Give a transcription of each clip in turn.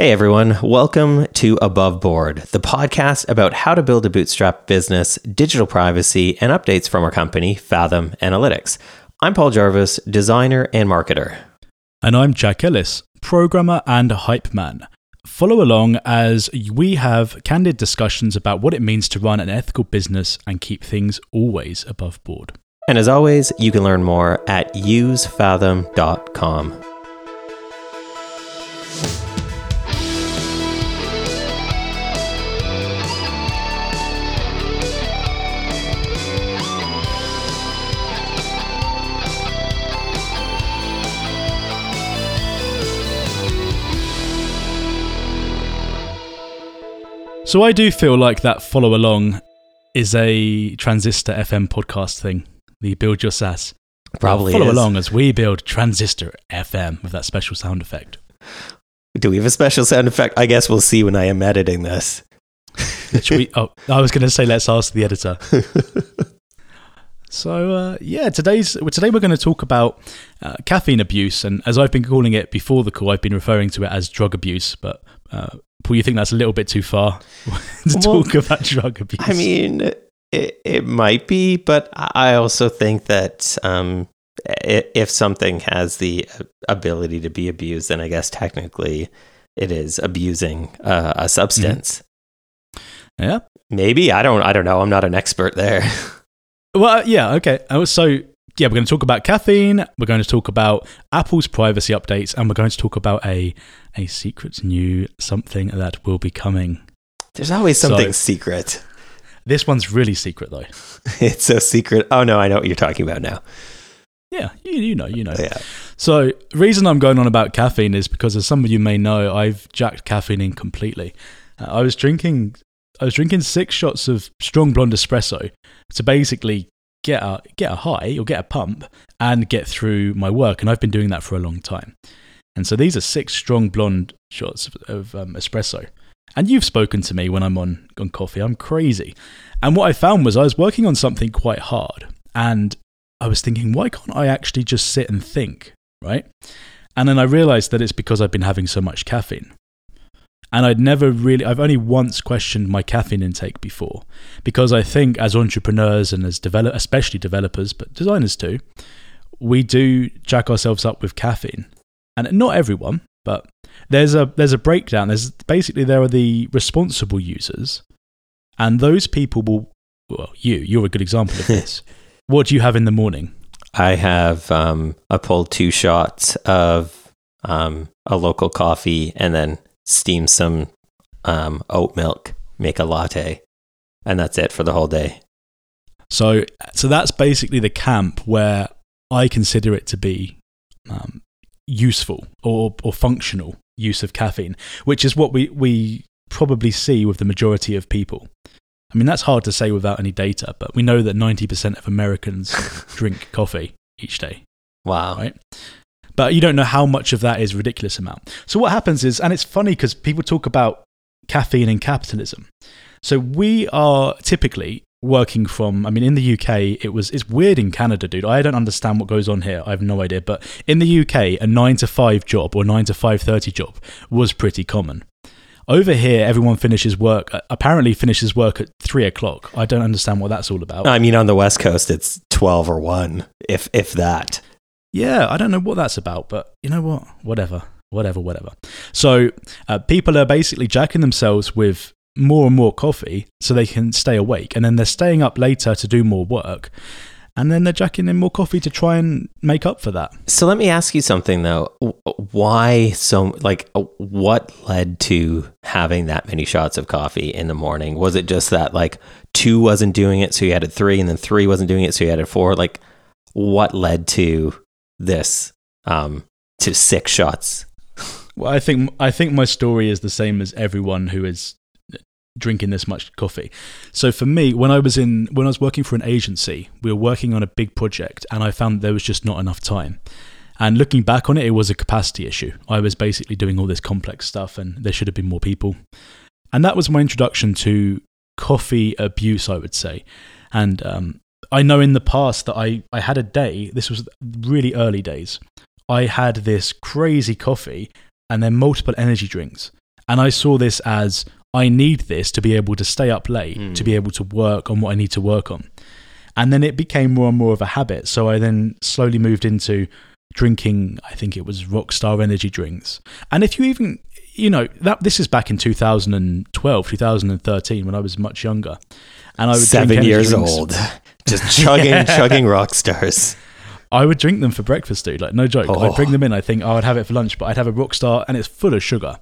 Hey everyone, welcome to Above Board, the podcast about how to build a bootstrap business, digital privacy, and updates from our company, Fathom Analytics. I'm Paul Jarvis, designer and marketer. And I'm Jack Ellis, programmer and hype man. Follow along as we have candid discussions about what it means to run an ethical business and keep things always above board. And as always, you can learn more at usefathom.com. So I do feel like that follow along is a transistor FM podcast thing. The build your SaaS. Probably follow is. along as we build transistor FM with that special sound effect. Do we have a special sound effect? I guess we'll see when I am editing this. We, oh, I was going to say let's ask the editor. So uh, yeah, today's today we're going to talk about uh, caffeine abuse, and as I've been calling it before the call, I've been referring to it as drug abuse. But uh, You think that's a little bit too far to Well, talk about drug abuse? I mean, it, it might be, but I also think that um, if something has the ability to be abused, then I guess technically it is abusing uh, a substance. yeah. Maybe I don't. I don't know. I'm not an expert there. Well, uh, yeah, okay. Uh, So, yeah, we're going to talk about caffeine. We're going to talk about Apple's privacy updates, and we're going to talk about a a secret new something that will be coming. There's always So- something secret. This one's really secret, though. It's so secret. Oh no, I know what you're talking about now. Yeah, you, you know, you know. Yeah. So, reason I'm going on about caffeine is because, as some of you may know, I've jacked caffeine in completely. Uh, I was drinking, I was drinking six shots of strong blonde espresso to basically get a get a high or get a pump and get through my work, and I've been doing that for a long time. And so these are six strong blonde shots of, um, espresso. And you've spoken to me when I'm on on coffee. I'm crazy. And what I found was I was working on something quite hard, and I was thinking, why can't I actually just sit and think, right? And then I realized that it's because I've been having so much caffeine. And I'd never really, I've only once questioned my caffeine intake before because I think as entrepreneurs and as develop, especially developers, but designers too, we do jack ourselves up with caffeine. And not everyone, but there's a there's a breakdown. There's basically there are the responsible users, and those people will. Well, you you're a good example of this. what do you have in the morning? I have um, I pulled two shots of um, a local coffee and then steam some um, oat milk, make a latte, and that's it for the whole day. So, so that's basically the camp where I consider it to be um, useful or, or functional use of caffeine, which is what we, we probably see with the majority of people. I mean, that's hard to say without any data, but we know that 90% of Americans drink coffee each day, Wow. right? But you don't know how much of that is ridiculous amount. So what happens is, and it's funny because people talk about caffeine and capitalism. So we are typically working from i mean in the uk it was it's weird in canada dude i don't understand what goes on here i have no idea but in the uk a 9 to 5 job or 9 to 5.30 job was pretty common over here everyone finishes work uh, apparently finishes work at 3 o'clock i don't understand what that's all about I mean, on the West Coast, it's twelve or one, if if that. Yeah, I don't know what that's about, but you know what? Whatever, whatever, whatever. So uh, people are basically jacking themselves with more and more coffee so they can stay awake, and then they're staying up later to do more work, and then they're jacking in more coffee to try and make up for that. So let me ask you something though. Why so? Like, uh, what led to having that many shots of coffee in the morning? Was it just that like two wasn't doing it, so you added three, and then three wasn't doing it, so you added four? Like, what led to this? Um, to six shots. Well, I think I think my story is the same as everyone who is drinking this much coffee. So for me, when I was in when I was working for an agency, we were working on a big project and I found there was just not enough time. And looking back on it, it was a capacity issue. I was basically doing all this complex stuff and there should have been more people. And that was my introduction to coffee abuse, I would say. And um, I know in the past that I, I had a day, this was really early days, I had this crazy coffee and then multiple energy drinks. And I saw this as I need this to be able to stay up late, Mm. to be able to work on what I need to work on. And then it became more and more of a habit. So I then slowly moved into drinking, I think it was Rockstar energy drinks. And if you even, you know, that this is back in 2012, 2013 when I was much younger. And I would Seven energy years drinks. old, just chugging, chugging rock stars. I would drink them for breakfast, dude. Like no joke. Oh. I'd bring them in. I think oh, I'd have it for lunch, but I'd have a Rockstar, and it's full of sugar.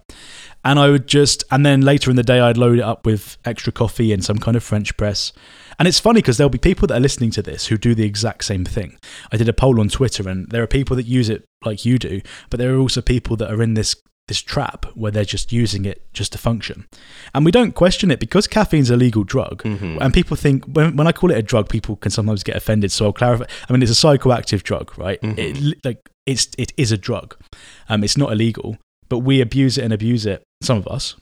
And I would just, and then later in the day, I'd load it up with extra coffee and some kind of French press. And it's funny because there'll be people that are listening to this who do the exact same thing. I did a poll on Twitter, and there are people that use it like you do, but there are also people that are in this this trap where they're just using it just to function. And we don't question it because caffeine's a legal drug. Mhm. And people think when, when I call it a drug, people can sometimes get offended. So I'll clarify. I mean, it's a psychoactive drug, right? Mhm. It, like it's it is a drug. Um, it's not illegal, but we abuse it and abuse it. Some of us.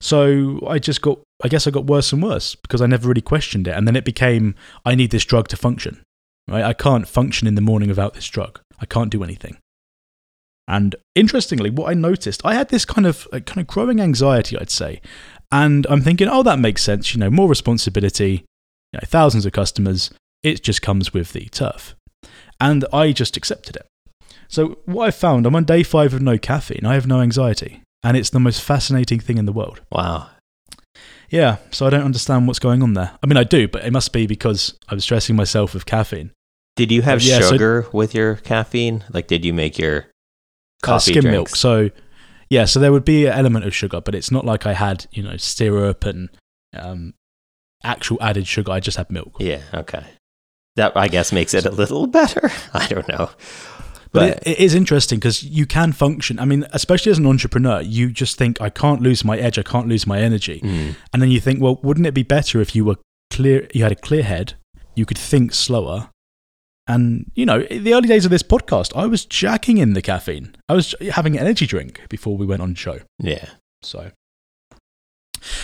So I just got. I guess I got worse and worse because I never really questioned it, and then it became I need this drug to function. Right? I can't function in the morning without this drug. I can't do anything. And interestingly, what I noticed, I had this kind of like, kind of growing anxiety, I'd say, and I'm thinking, oh, that makes sense. You know, more responsibility, you know, thousands of customers. It just comes with the turf, and I just accepted it. So what I found, I'm on day five of no caffeine. I have no anxiety, and it's the most fascinating thing in the world. Wow. Yeah, so I don't understand what's going on there. I mean, I do, but it must be because I was stressing myself with caffeine. Did you have Yeah, so- sugar with your caffeine? Like, did you make your Uh, coffee skim drinks? milk. So, yeah, so there would be an element of sugar, but it's not like I had, you know, syrup and um, actual added sugar. I just had milk. Yeah. Okay. That I guess makes it a little better. I don't know. But, But, it, it is interesting because you can function. I mean, especially as an entrepreneur, you just think, I can't lose my edge, I can't lose my energy. Mm, And then you think, well, wouldn't it be better if you were clear, you had a clear head, you could think slower? And, you know, in the early days of this podcast, I was jacking in the caffeine. I was having an energy drink before we went on show. yeah. So,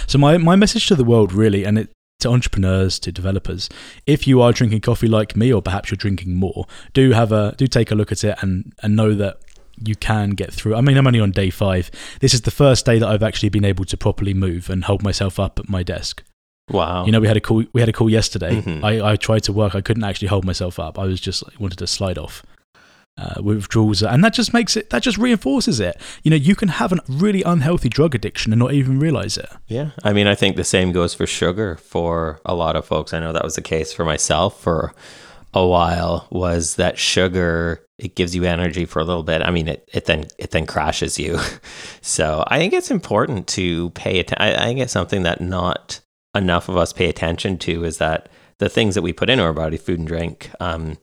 so my, my message to the world really, and it, to entrepreneurs, to developers, if you are drinking coffee like me, or perhaps you're drinking more, do have a do take a look at it and and know that you can get through. I mean, I'm only on day five. This is the first day that I've actually been able to properly move and hold myself up at my desk. Wow. You know, we had a call. We had a call yesterday. Mhm. I, I tried to work. I couldn't actually hold myself up. I was just like, wanted to slide off. Uh, withdrawals, and that just makes it. That just reinforces it. You know, you can have a really unhealthy drug addiction and not even realize it. Yeah. I mean, I think the same goes for sugar for a lot of folks. I know that was the case for myself for a while was that sugar it gives you energy for a little bit. I mean, it, it then it then crashes you. so I think it's important to pay attention. I think it's something that not enough of us pay attention to is that the things that we put into our body, food and drink, um,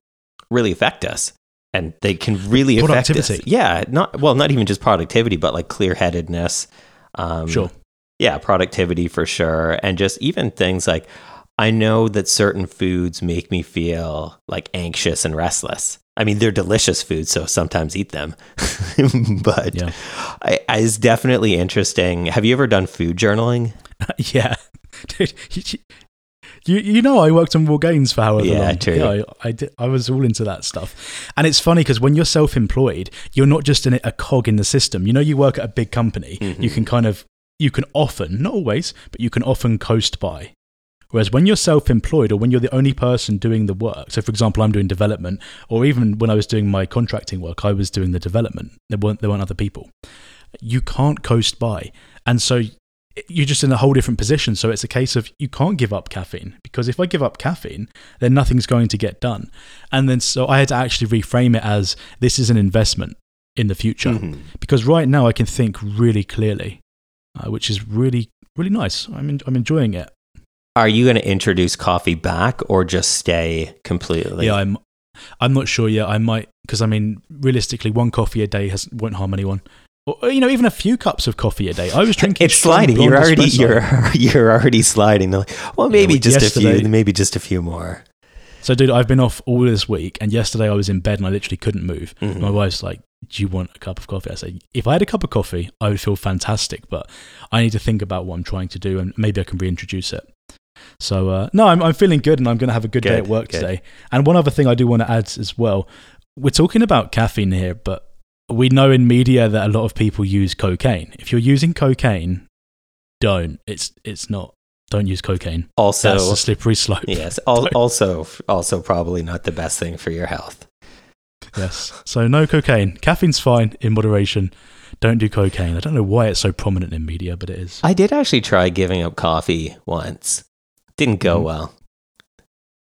really affect us. And they can really affect us. Yeah, not well, not even just productivity, but like clear headedness. Um, Sure. yeah, productivity for sure. And just even things like I know that certain foods make me feel like anxious and restless. I mean, they're delicious foods, so sometimes eat them. but Yeah. I, I, it's definitely interesting. Have you ever done food journaling? yeah, Dude, you, you you know I worked on War Games for however Yeah, long. true. Yeah, I, I did. I was all into that stuff, and it's funny because when you're self-employed, you're not just in a, a cog in the system. You know, you work at a big company, Mhm. you can kind of you can often, not always, but you can often coast by. Whereas when you're self-employed or when you're the only person doing the work, so for example, I'm doing development, or even when I was doing my contracting work, I was doing the development. There weren't there weren't other people. You can't coast by, and so you're just in a whole different position. So it's a case of you can't give up caffeine because if I give up caffeine, then nothing's going to get done. And then so I had to actually reframe it as this is an investment in the future Mhm. because right now I can think really clearly, uh, which is really really nice. I'm en- I'm enjoying it. Are you going to introduce coffee back or just stay completely? Yeah, I'm. I'm not sure yet. I might because I mean, realistically, one coffee a day has won't harm anyone. Or you know, even a few cups of coffee a day. I was drinking. it's sliding. You're already espresso. you're you're already sliding. Like, well, maybe well, just a few, maybe just a few more. So, dude, I've been off all this week, and yesterday I was in bed and I literally couldn't move. Mhm. My wife's like, "Do you want a cup of coffee?" I say, "If I had a cup of coffee, I would feel fantastic, but I need to think about what I'm trying to do, and maybe I can reintroduce it." So, uh, no, I'm, I'm feeling good, and I'm going to have a good, day at work good. today. And one other thing I do want to add as well: we're talking about caffeine here, but we know in media that a lot of people use cocaine. If you're using cocaine, don't. It's it's not. Don't use cocaine. Also, That's a slippery slope. yes, al- also also probably not the best thing for your health. Yes. So no cocaine. Caffeine's fine in moderation. Don't do cocaine. I don't know why it's so prominent in media, but it is. I did actually try giving up coffee once. Didn't go Mhm. well.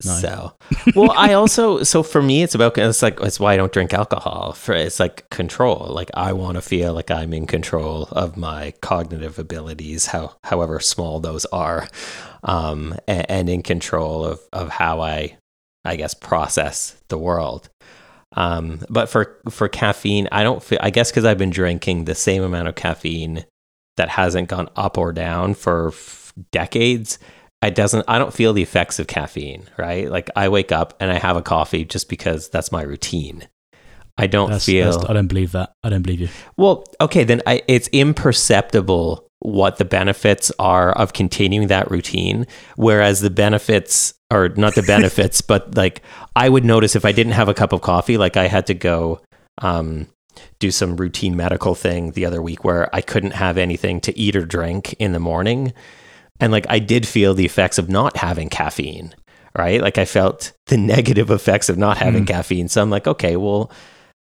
So, well, I also so for me it's about it's like it's why I don't drink alcohol. For it's like control. Like I want to feel like I'm in control of my cognitive abilities, how however small those are, um, and, and in control of of how I, I guess, process the world. Um, but for for caffeine, I don't feel. I guess because I've been drinking the same amount of caffeine that hasn't gone up or down for f- decades. It doesn't. I don't feel the effects of caffeine. Right? Like I wake up and I have a coffee just because that's my routine. I don't That's, feel. that's- I don't believe that. I don't believe you. Well, okay, then I, it's imperceptible what the benefits are of continuing that routine. Whereas the benefits, or not the benefits, but like I would notice if I didn't have a cup of coffee, like I had to go um, do some routine medical thing the other week where I couldn't have anything to eat or drink in the morning. And like I did feel the effects of not having caffeine, right? Like I felt the negative effects of not having Mm. caffeine. So I'm like, okay, well,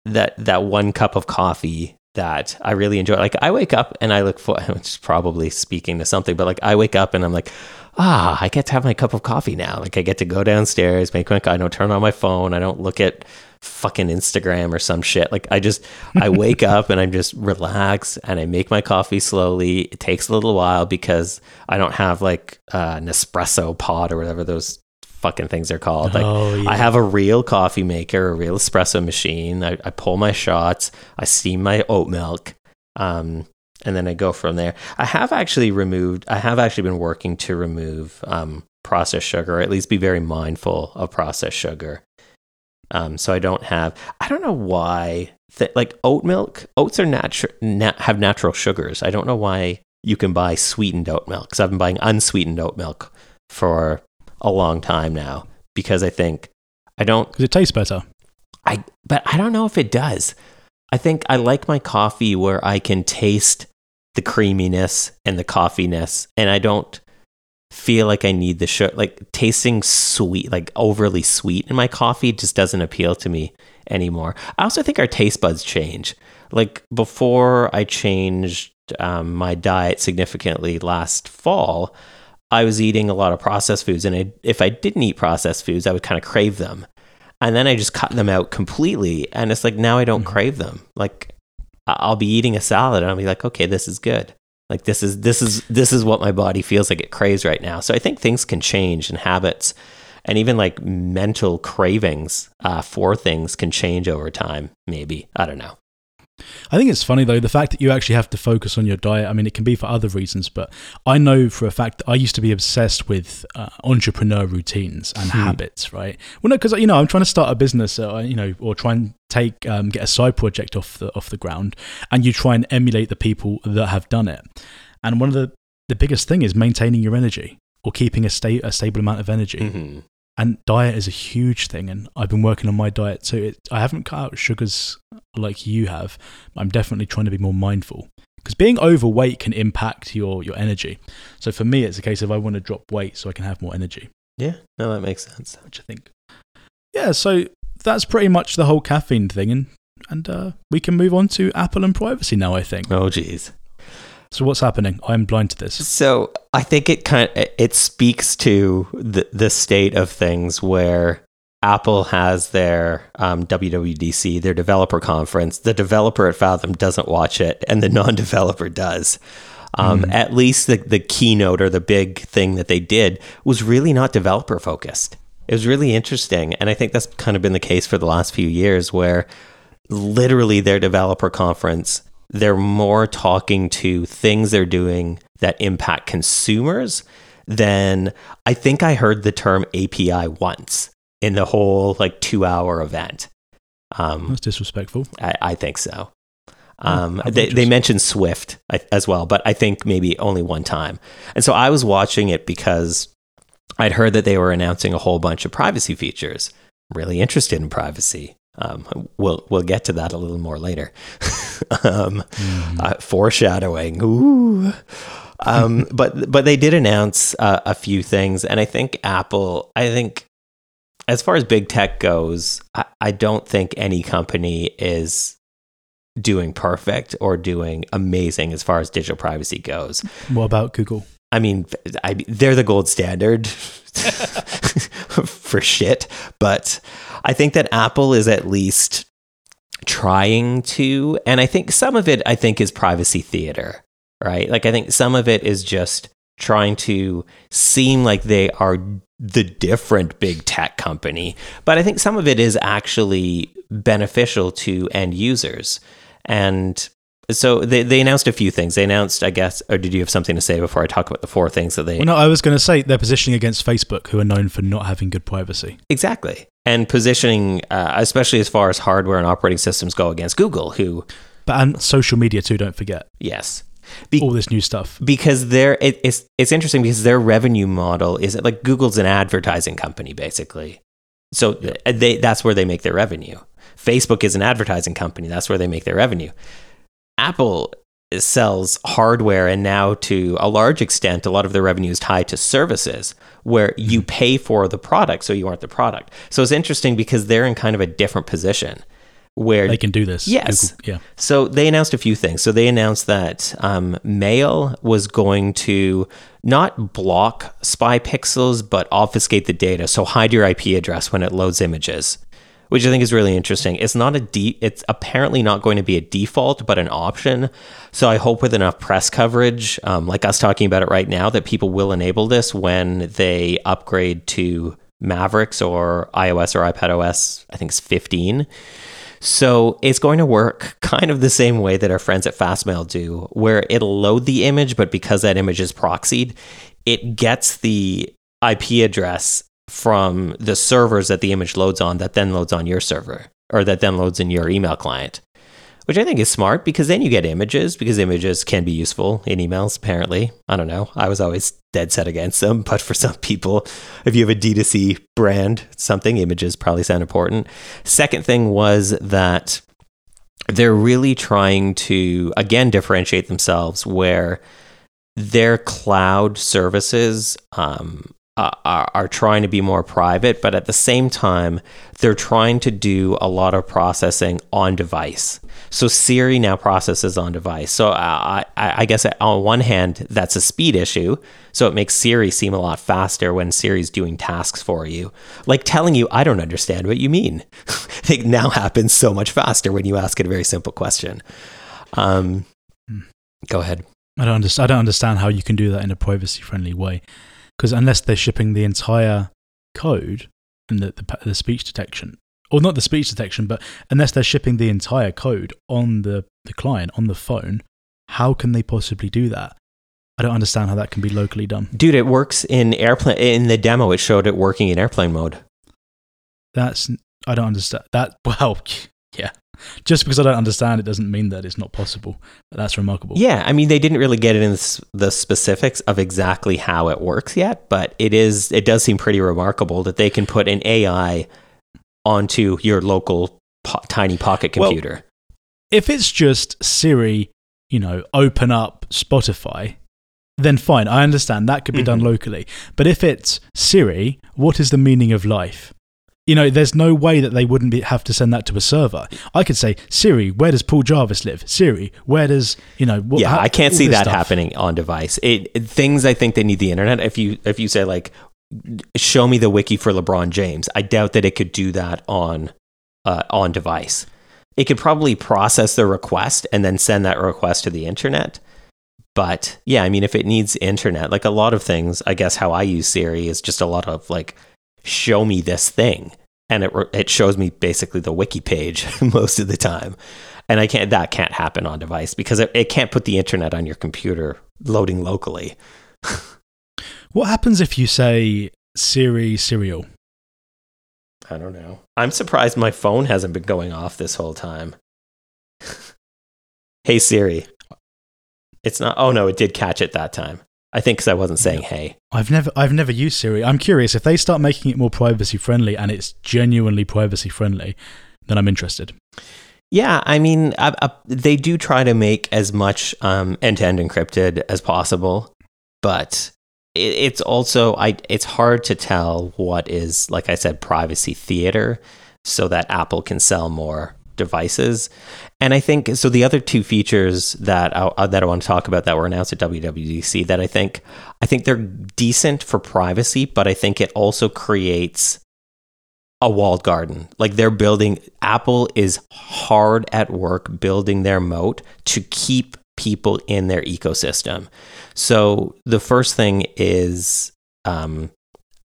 that that one cup of coffee that I really enjoy. Like I wake up and I look for, which is probably speaking to something, but like I wake up and I'm like, ah, I get to have my cup of coffee now. Like I get to go downstairs, make my, I don't turn on my phone. I don't look at fucking Instagram or some shit. Like I just, I wake up and I'm just relax and I make my coffee slowly. It takes a little while because I don't have like uh, an espresso pod or whatever those fucking things are called. Like oh, yeah. I have a real coffee maker, a real espresso machine. I, I pull my shots, I steam my oat milk, um, and then I go from there. I have actually removed, I have actually been working to remove um, processed sugar, or at least be very mindful of processed sugar. Um, so I don't have, I don't know why, th- like oat milk, oats are natural, na- have natural sugars. I don't know why you can buy sweetened oat milk because I've been buying unsweetened oat milk for a long time now because I think I don't because it tastes better. I but I don't know if it does. I think I like my coffee where I can taste the creaminess and the coffeeness and I don't feel like I need the sugar like tasting sweet like overly sweet in my coffee just doesn't appeal to me anymore. I also think our taste buds change. Like before I changed um, my diet significantly last fall, I was eating a lot of processed foods, and I, if I didn't eat processed foods, I would kind of crave them. And then I just cut them out completely, and it's like now I don't Mhm. crave them. Like I'll be eating a salad, and I'll be like, okay, this is good. Like this is this is this is what my body feels like it craves right now. So I think things can change, and habits, and even like mental cravings uh, for things can change over time. Maybe I don't know. I think it's funny though the fact that you actually have to focus on your diet. I mean, it can be for other reasons, but I know for a fact that I used to be obsessed with uh, entrepreneur routines and Hmm. habits. Right? Well, no, because you know I'm trying to start a business, uh, you know, or try and take um, get a side project off the off the ground, and you try and emulate the people that have done it. And one of the the biggest thing is maintaining your energy or keeping a sta- a stable amount of energy. Mhm. And diet is a huge thing and i've been working on my diet so it, i haven't cut out sugars like you have i'm definitely trying to be more mindful. Because being overweight can impact your your energy. So for me it's a case of i want to drop weight so i can have more energy. Yeah, no, that makes sense. which i think? Yeah so that's pretty much the whole caffeine thing and and uh, we can move on to apple and privacy now i think. Oh, geez. So what's happening i'm blind to this So I think it kind of, it speaks to the the state of things where Apple has their um, WWDC, their developer conference. The developer at Fathom doesn't watch it, and the non-developer does. Um, Mhm. At least the the keynote or the big thing that they did was really not developer focused. It was really interesting, and I think that's kind of been the case for the last few years, where literally their developer conference they're more talking to things they're doing that impact consumers than I think I heard the term API once in the whole like two hour event. Um, that's disrespectful I, I think so. Oh, Um, how they, they mentioned Swift as well, but I think maybe only one time. And so I was watching it because I'd heard that they were announcing a whole bunch of privacy features. I'm Really interested in privacy. Um, we'll we'll get to that a little more later. um, mm. uh, foreshadowing. Ooh. Um, but but they did announce uh, a few things, and I think Apple. I think as far as big tech goes, I, I don't think any company is doing perfect or doing amazing as far as digital privacy goes. What about Google? I mean, I, they're the gold standard for shit, but I think that Apple is at least trying to, and I think some of it, I think, is privacy theater, right? Like, I think some of it is just trying to seem like they are the different big tech company, but I think some of it is actually beneficial to end users. And so they, they announced a few things. They announced, I guess, or did you have something to say before I talk about the four things that they? Well, no, I was going to say they're positioning against Facebook, who are known for not having good privacy. Exactly, and positioning, uh, especially as far as hardware and operating systems go, against Google, who, but and social media too. Don't forget. Yes. Be- all this new stuff because they're it, it's it's interesting because their revenue model is like Google's an advertising company basically, so yeah. they that's where they make their revenue. Facebook is an advertising company. That's where they make their revenue. Apple sells hardware and now to a large extent a lot of their revenue is tied to services where you mm-hmm. pay for the product so you aren't the product. So it's interesting because they're in kind of a different position where they can do this. Yes. Google, yeah. So they announced a few things. So they announced that um, mail was going to not block spy pixels but obfuscate the data. So hide your ip address when it loads images which I think is really interesting. It's not a de- it's apparently not going to be a default, but an option. So I hope with enough press coverage, um, like us talking about it right now, that people will enable this when they upgrade to Mavericks or iOS or iPadOS. I think it's 15. So it's going to work kind of the same way that our friends at Fastmail do, where it'll load the image, but because that image is proxied, it gets the IP address from the servers that the image loads on that then loads on your server or that then loads in your email client which i think is smart because then you get images because images can be useful in emails apparently. I don't know. I was always dead set against them but for some people if you have a d2c brand something images probably sound important. Second thing was that they're really trying to again differentiate themselves where their cloud services um, uh, are, are trying to be more private, but at the same time, they're trying to do a lot of processing on device. So Siri now processes on device. So uh, I, I guess on one hand, that's a speed issue. So it makes Siri seem a lot faster when Siri's doing tasks for you. Like telling you, I don't understand what you mean. it now happens so much faster when you ask it a very simple question. Um, hmm. Go ahead. I don't understand. I don't understand how you can do that in a privacy-friendly way because unless they're shipping the entire code and the, the, the speech detection, or not the speech detection, but unless they're shipping the entire code on the, the client on the phone, how can they possibly do that? I don't understand how that can be locally done. Dude, it works in airplane. In the demo, it showed it working in airplane mode. That's I don't understand that. Well, yeah, just because I don't understand it doesn't mean that it's not possible. That's remarkable. Yeah, I mean they didn't really get into the specifics of exactly how it works yet, but it is it does seem pretty remarkable that they can put an AI onto your local po- tiny pocket computer. Well, if it's just Siri, you know, open up Spotify, then fine, I understand that could be mm-hmm. done locally. But if it's Siri, what is the meaning of life? You know, there's no way that they wouldn't be, have to send that to a server. I could say, Siri, where does Paul Jarvis live? Siri, where does you know? What, yeah, how, I can't see that stuff. happening on device. It, it, things I think they need the internet. If you if you say like, show me the wiki for LeBron James, I doubt that it could do that on uh, on device. It could probably process the request and then send that request to the internet. But yeah, I mean, if it needs internet, like a lot of things, I guess how I use Siri is just a lot of like show me this thing. And it it shows me basically the wiki page most of the time. And i can't that can't happen on device because it, it can't put the internet on your computer loading locally. What happens if you say siri cereal i don't know. I'm surprised my phone hasn't been going off this whole time. Hey siri. It's not oh no it did catch it that time I think because I wasn't saying hey. I've never I've never used Siri. I'm curious if they start making it more privacy friendly and it's genuinely privacy friendly. then I'm interested. Yeah, I mean, I, I, they do try to make as much um, end-to-end encrypted as possible, but it, it's also I. It's hard to tell what is, like I said, privacy theater, so that Apple can sell more devices. And I think so. The other two features that I, uh, that I want to talk about that were announced at WWDC that I think I think they're decent for privacy, but I think it also creates a walled garden. Like they're building. Apple is hard at work building their moat to keep people in their ecosystem. So the first thing is um,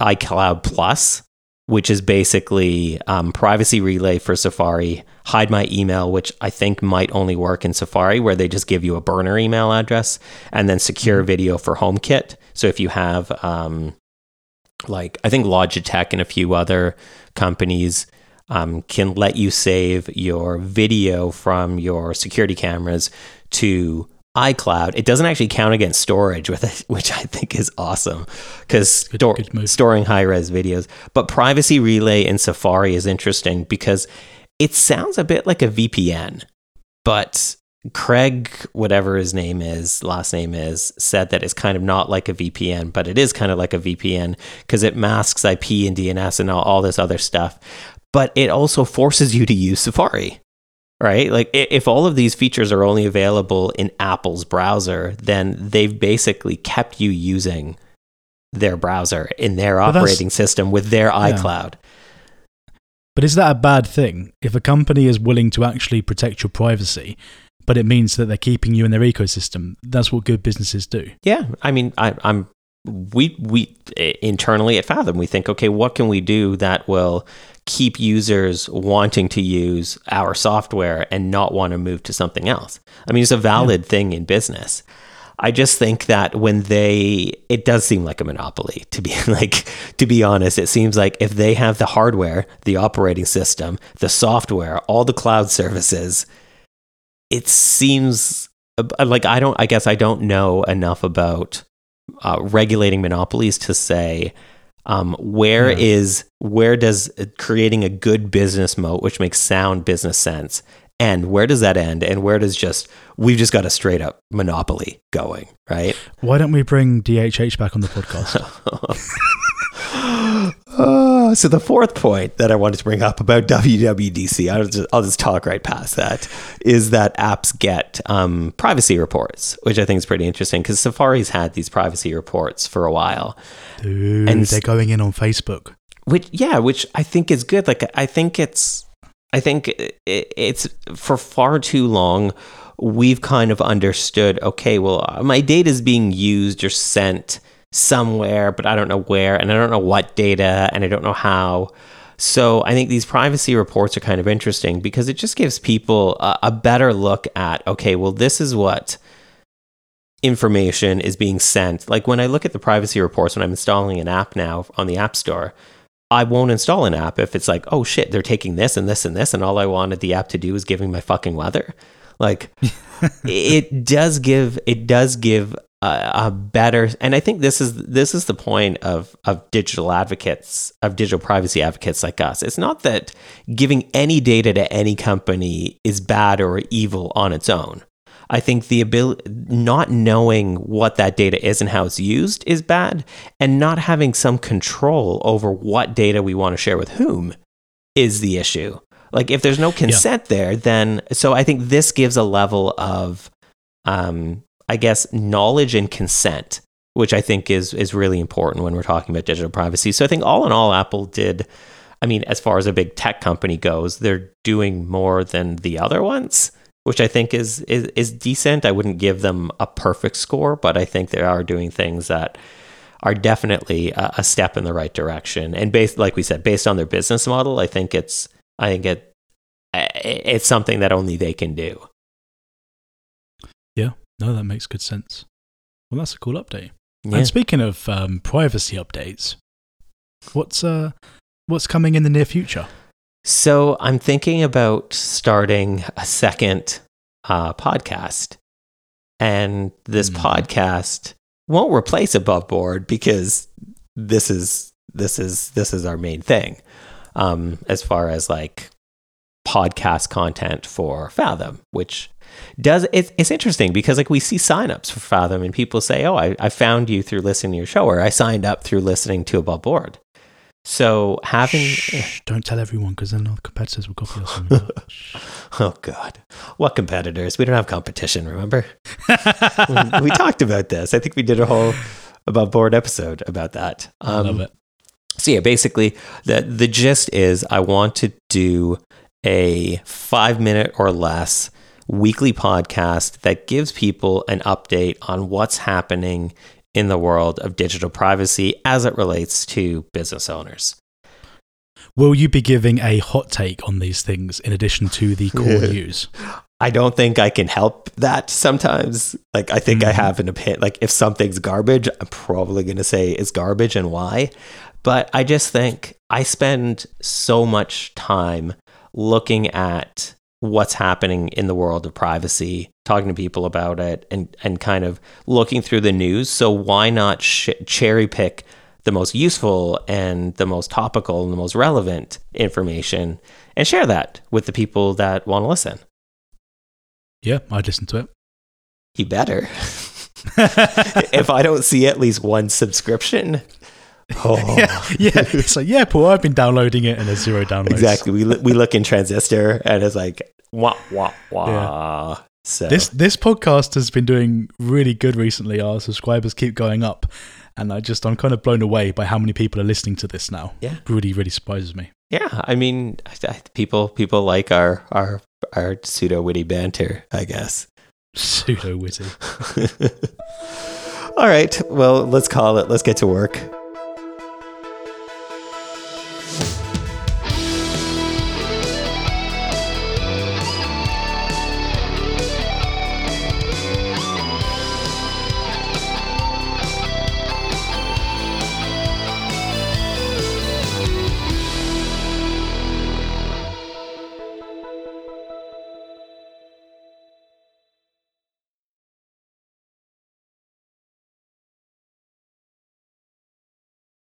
iCloud Plus which is basically um, privacy relay for Safari, hide my email, which I think might only work in Safari, where they just give you a burner email address, and then secure mm-hmm. video for HomeKit. So if you have, um, like, I think Logitech and a few other companies um, can let you save your video from your security cameras to iCloud, it doesn't actually count against storage with it, which I think is awesome because sto- storing high res videos. But Privacy Relay in Safari is interesting because it sounds a bit like a VPN, but Craig, whatever his name is, last name is, said that it's kind of not like a VPN, but it is kind of like a VPN because it masks IP and DNS and all, all this other stuff. But it also forces you to use Safari right? Like if all of these features are only available in Apple's browser, then they've basically kept you using their browser in their operating system with their yeah. iCloud. But is that a bad thing? If a company is willing to actually protect your privacy, but it means that they're keeping you in their ecosystem, that's what good businesses do. Yeah, I mean, I, I'm we we eh, internally at Fathom we think, okay, what can we do that will keep users wanting to use our software and not want to move to something else. I mean, it's a valid yeah. thing in business. I just think that when they, it does seem like a monopoly to be like, to be honest, it seems like if they have the hardware, the operating system, the software, all the cloud services, it seems uh, like I don't, I guess I don't know enough about uh, regulating monopolies to say um, where yeah. is where does creating a good business moat, which makes sound business sense, and where does that end? And where does just we've just got a straight up monopoly going, right? Why don't we bring DHH back on the podcast? uh, so the fourth point that I wanted to bring up about WWDC, I'll just, I'll just talk right past that, is that apps get um, privacy reports, which I think is pretty interesting because Safari's had these privacy reports for a while. Dude, and they're going in on Facebook. Which, yeah, which I think is good. Like, I think it's, I think it's for far too long. We've kind of understood, okay, well, uh, my data is being used or sent somewhere, but I don't know where, and I don't know what data, and I don't know how. So I think these privacy reports are kind of interesting because it just gives people a, a better look at okay, well, this is what information is being sent. Like when I look at the privacy reports when I'm installing an app now on the App Store, I won't install an app if it's like, oh shit, they're taking this and this and this, and all I wanted the app to do is giving my fucking weather. Like, it does give it does give a, a, better, and I think this is this is the point of of digital advocates of digital privacy advocates like us. It's not that giving any data to any company is bad or evil on its own. I think the ability, not knowing what that data is and how it's used is bad, and not having some control over what data we want to share with whom is the issue. Like if there's no consent yeah. there, then so I think this gives a level of, um, I guess, knowledge and consent, which I think is is really important when we're talking about digital privacy. So I think all in all, Apple did. I mean, as far as a big tech company goes, they're doing more than the other ones which I think is, is is decent. I wouldn't give them a perfect score, but I think they are doing things that are definitely a, a step in the right direction. And based, like we said, based on their business model, I think it's I think it it's something that only they can do. Yeah, no, that makes good sense. Well, that's a cool update. Yeah. And speaking of um, privacy updates, what's uh, what's coming in the near future? So I'm thinking about starting a second uh, podcast, and this mm. podcast won't replace Above Board because this is this is this is our main thing. Um, as far as like podcast content for Fathom, which does it's, it's interesting because like we see signups for Fathom and people say, "Oh, I, I found you through listening to your show," or "I signed up through listening to Above Board." So having Shh, don't tell everyone because then our competitors will copy us. oh god, what competitors? We don't have competition. Remember, we, we, talked about this. I think we did a whole Above Board episode about that. Um, I love it. So yeah, basically the the gist is I want to do a five minute or less weekly podcast that gives people an update on what's happening in the world of digital privacy as it relates to business owners. Will you be giving a hot take on these things in addition to the core news? I don't think I can help that sometimes. Like, I think mm-hmm. I have an opinion. Like, if something's garbage, I'm probably going to say it's garbage and why. But I just think I spend so much time looking at what's happening in the world of privacy, talking to people about it, and and kind of looking through the news. So why not sh- cherry pick the most useful and the most topical and the most relevant information and share that with the people that want to listen? Yeah, I'd listen to it. You better. if I don't see at least one subscription, Oh. yeah, yeah. So yeah, Paul, I've been downloading it and there's zero downloads. Exactly. We we look in Transistor and it's like wah wah wah. Yeah. So this this podcast has been doing really good recently. Our subscribers keep going up, and I just I'm kind of blown away by how many people are listening to this now. Yeah, really really surprises me. Yeah, I mean, people people like our our our pseudo witty banter, I guess. Pseudo witty. All right, well, let's call it. Let's get to work.